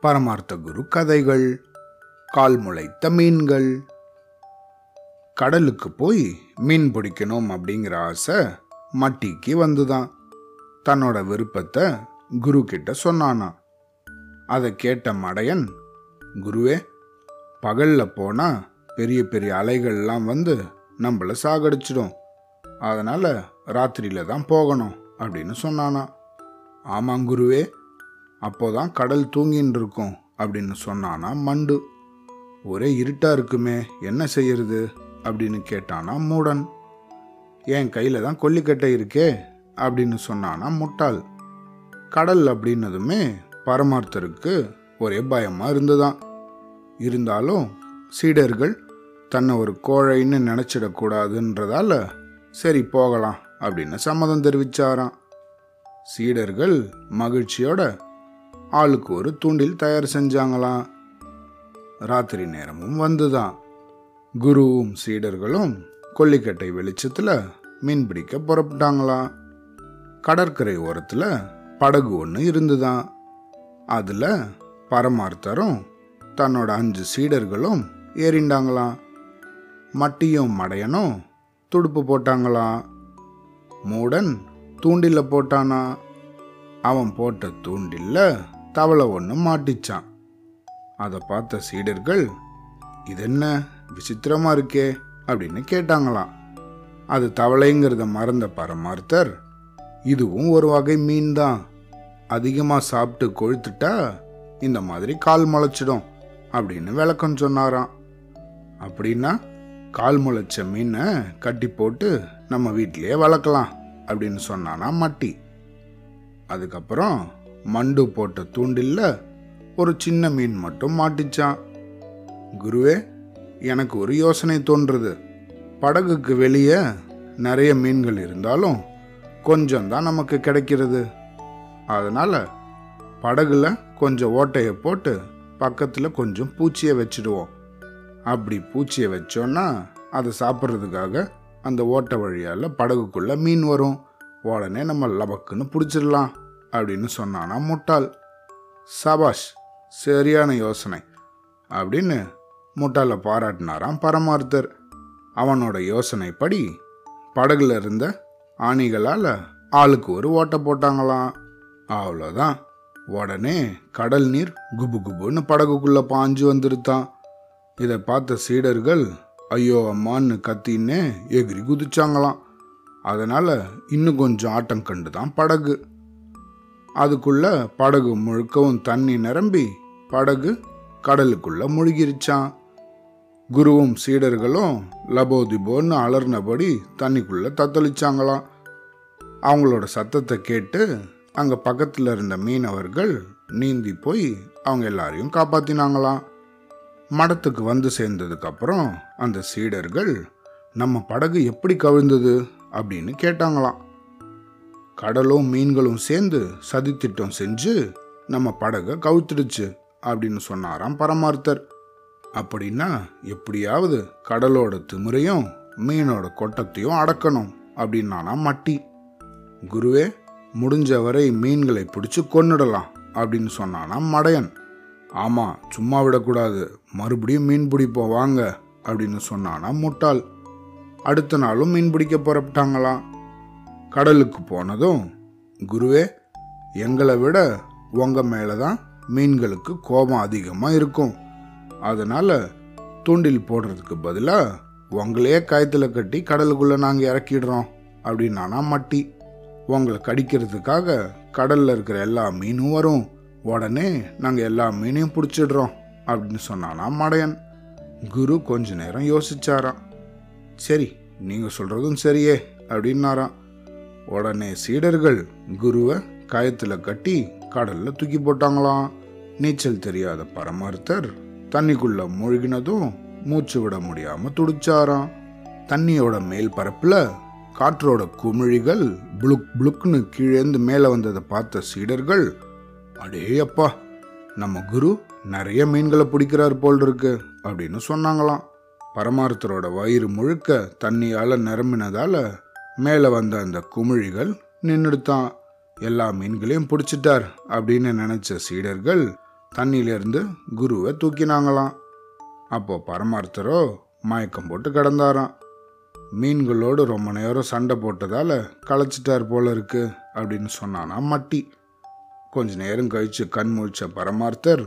பரமார்த்த குரு கதைகள் கால் முளைத்த மீன்கள். கடலுக்கு போய் மீன் பிடிக்கணும் அப்படிங்கிற ஆசை மட்டிக்கு வந்துதான். தன்னோட விருப்பத்தை குரு கிட்ட சொன்னானா. அதை கேட்ட மடையன் குருவே பகல்ல போனா பெரிய பெரிய அலைகள்லாம் வந்து நம்மளை சாகடிச்சிடும். அதனால ராத்திரியில தான் போகணும் அப்படின்னு சொன்னானா. ஆமாம் குருவே அப்போதான் கடல் தூங்கின்னு இருக்கும் அப்படின்னு சொன்னானா மண்டு. ஒரே இருட்டா இருக்குமே என்ன செய்யறது? அப்படின்னு கேட்டானா மூடன். என் கையில தான் கொல்லிக்கட்டை இருக்கே அப்படின்னு சொன்னானா முட்டாள். கடல் அப்படின்னதுமே பரமார்த்தருக்கு ஒரே பயமா இருந்துதான். இருந்தாலும் சீடர்கள் தன்னை ஒரு கோழைன்னு நினைச்சிடக்கூடாதுன்றதால சரி போகலாம் அப்படின்னு சம்மதம் தெரிவிச்சாராம். சீடர்கள் மகிழ்ச்சியோட ஆளுக்கு ஒரு தூண்டில் தயார் செஞ்சாங்களாம். ராத்திரி நேரமும் வந்துதான். குருவும் சீடர்களும் கொல்லிக்கட்டை வெளிச்சத்தில் மீன் பிடிக்க புறப்பட்டாங்களாம். கடற்கரை ஓரத்தில் படகு ஒன்று இருந்துதான். அதில் பரமார்த்தரும் தன்னோட அஞ்சு சீடர்களும் ஏறிண்டாங்களாம். மட்டியும் மடையனும் துடுப்பு போட்டாங்களாம். மூடன் தூண்டில போட்டானா. அவன் போட்ட தூண்டில்ல தவளை ஒன்று மாட்டிச்சான். அதை பார்த்த சீடர்கள் இது என்ன விசித்திரமா இருக்கே அப்படின்னு கேட்டாங்களாம். அது தவளைங்கிறத மறந்த பரமார்த்தர் இதுவும் ஒரு வகை மீன் தான் அதிகமாக சாப்பிட்டு கொழுத்துட்டா இந்த மாதிரி கால் முளைச்சிடும் அப்படின்னு விளக்கம் சொன்னாராம். அப்படின்னா கால் முளைச்ச மீனை கட்டி போட்டு நம்ம வீட்டிலேயே வளர்க்கலாம் அப்படின்னு சொன்னானா மட்டி. அதுக்கப்புறம் மண்டு போட்ட தூண்டில்ல ஒரு சின்ன மீன் மட்டும் மாட்டிச்சான். குருவே எனக்கு ஒரு யோசனை தோன்றுது. படகுக்கு வெளியே நிறைய மீன்கள் இருந்தாலும் கொஞ்சம் தான் நமக்கு கிடைக்கிறது. அதனால படகுல கொஞ்சம் ஓட்டையை போட்டு பக்கத்தில் கொஞ்சம் பூச்சியை வச்சிடுவோம். அப்படி பூச்சியை வச்சோன்னா அதை சாப்பிட்றதுக்காக அந்த ஓட்டை வழியால் படகுக்குள்ளே மீன் வரும். உடனே நம்ம லபக்குன்னு பிடிச்சிடலாம். அப்படின்னு சொன்னானா முட்டாள். சபாஷ் சரியான யோசனை. அப்படின்னு முட்டாளை பாராட்டினாராம் பரமார்த்தர். அவனோட யோசனைப்படி படகுல இருந்த ஆணிகளால் ஆளுக்கு ஒரு ஓட்டை போட்டாங்களாம். அவ்வளோதான் உடனே கடல் நீர் குபு குபுன்னு படகுக்குள்ளே பாஞ்சு வந்துருத்தான். இதை பார்த்த சீடர்கள் ஐயோ அம்மான்னு கத்தின்னு எகிரி குதிச்சாங்களாம். அதனால் இன்னும் கொஞ்சம் ஆட்டம் கண்டு தான் படகு. அதுக்குள்ள படகு முழுக்கவும் தண்ணி நிரம்பி படகு கடலுக்குள்ள முழுகிருச்சான் குருவும் சீடர்களும் லபோதிபோன்னு அலர்னபடி தண்ணிக்குள்ள தத்தளிச்சாங்களாம். அவங்களோட சத்தத்தை கேட்டு அங்க பக்கத்துல இருந்த மீனவர்கள் நீந்தி போய் அவங்க எல்லாரையும் காப்பாத்தினாங்களாம். மடத்துக்கு வந்து சேர்ந்ததுக்கு அப்புறம் அந்த சீடர்கள் நம்ம படகு எப்படி கவிழ்ந்தது? அப்படின்னு கேட்டாங்களாம். கடலும் மீன்களும் சேர்ந்து சதித்திட்டம் செஞ்சு நம்ம படகை கவுத்துடுச்சு அப்படின்னு சொன்னாராம் பரமார்த்தர். அப்படின்னா எப்படியாவது கடலோட திமிரையும் மீனோட கொட்டத்தையும் அடக்கணும் அப்படின்னானா மட்டி. குருவே முடிஞ்ச வரை மீன்களை பிடிச்சு கொன்னுடலாம் அப்படின்னு சொன்னானா மடையன். ஆமா சும்மா விடக்கூடாது மறுபடியும் மீன் பிடிப்போம் வாங்க அப்படின்னு சொன்னானா முட்டாள். அடுத்த நாளும் மீன் பிடிக்க புறப்பட்டாங்களாம். கடலுக்கு போனதும் குருவே எங்களை விட உங்க மேலதான் மீன்களுக்கு கோபம் அதிகமா இருக்கும். அதனால தூண்டில் போடுறதுக்கு பதிலா உங்களையே கயத்துல கட்டி கடலுக்குள்ள நாங்க இறக்கிடுறோம் அப்படின்னானா மட்டி. உங்களை கடிக்கிறதுக்காக கடல்ல இருக்கிற எல்லா மீனும் வரும். உடனே நாங்க எல்லா மீனையும் பிடிச்சிடுறோம் அப்படின்னு சொன்னானா மடையன். குரு கொஞ்ச நேரம் யோசிச்சாராம். சரி நீங்க சொல்றதும் சரியே அப்படின்னாராம். உடனே சீடர்கள் குருவை காயத்தில் கட்டி கடல்ல தூக்கி போட்டாங்களாம் நீச்சல் தெரியாத பரமார்த்தர் தண்ணிக்குள்ள மூழ்கினதும் மூச்சு விட முடியாம துடிச்சாராம். தண்ணியோட மேல் பரப்புல காற்றோட குமிழிகள் புளுக் புளுக்னு கீழேந்து மேலே வந்ததை பார்த்த சீடர்கள் அடே அப்பா நம்ம குரு நிறைய மீன்களை பிடிக்கிறார் போல் இருக்கு அப்படின்னு சொன்னாங்களாம். பரமார்த்தரோட வயிறு முழுக்க தண்ணியால நிரம்பினதால மேலே வந்த அந்த குமிழிகள் நின்றுடுத்தான். எல்லா மீன்களையும் பிடிச்சிட்டார் அப்படின்னு நினச்ச சீடர்கள் தண்ணியிலேருந்து குருவை தூக்கினாங்களாம். அப்போ பரமார்த்தரோ மயக்கம் போட்டு கிடந்தாராம். மீன்களோடு ரொம்ப நேரம் சண்டை போட்டதால் களைச்சிட்டார் போல இருக்கு அப்படின்னு சொன்னானா மட்டி. கொஞ்ச நேரம் கழிச்சு கண் முழிச்ச பரமார்த்தர்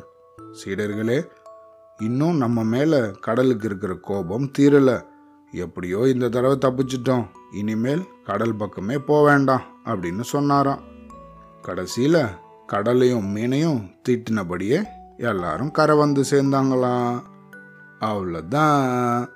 சீடர்களே இன்னும் நம்ம மேலே கடலுக்கு இருக்கிற கோபம் தீரலை. எப்படியோ இந்த தடவை தப்பிச்சிட்டோம். இனிமேல் கடல் பக்கமே போக வேண்டாம் அப்படின்னு சொன்னாராம். கடைசியில் கடலையும் மீனையும் தீட்டினபடியே எல்லாரும் கரை வந்து சேர்ந்தாங்களாம். அவ்வளோதான்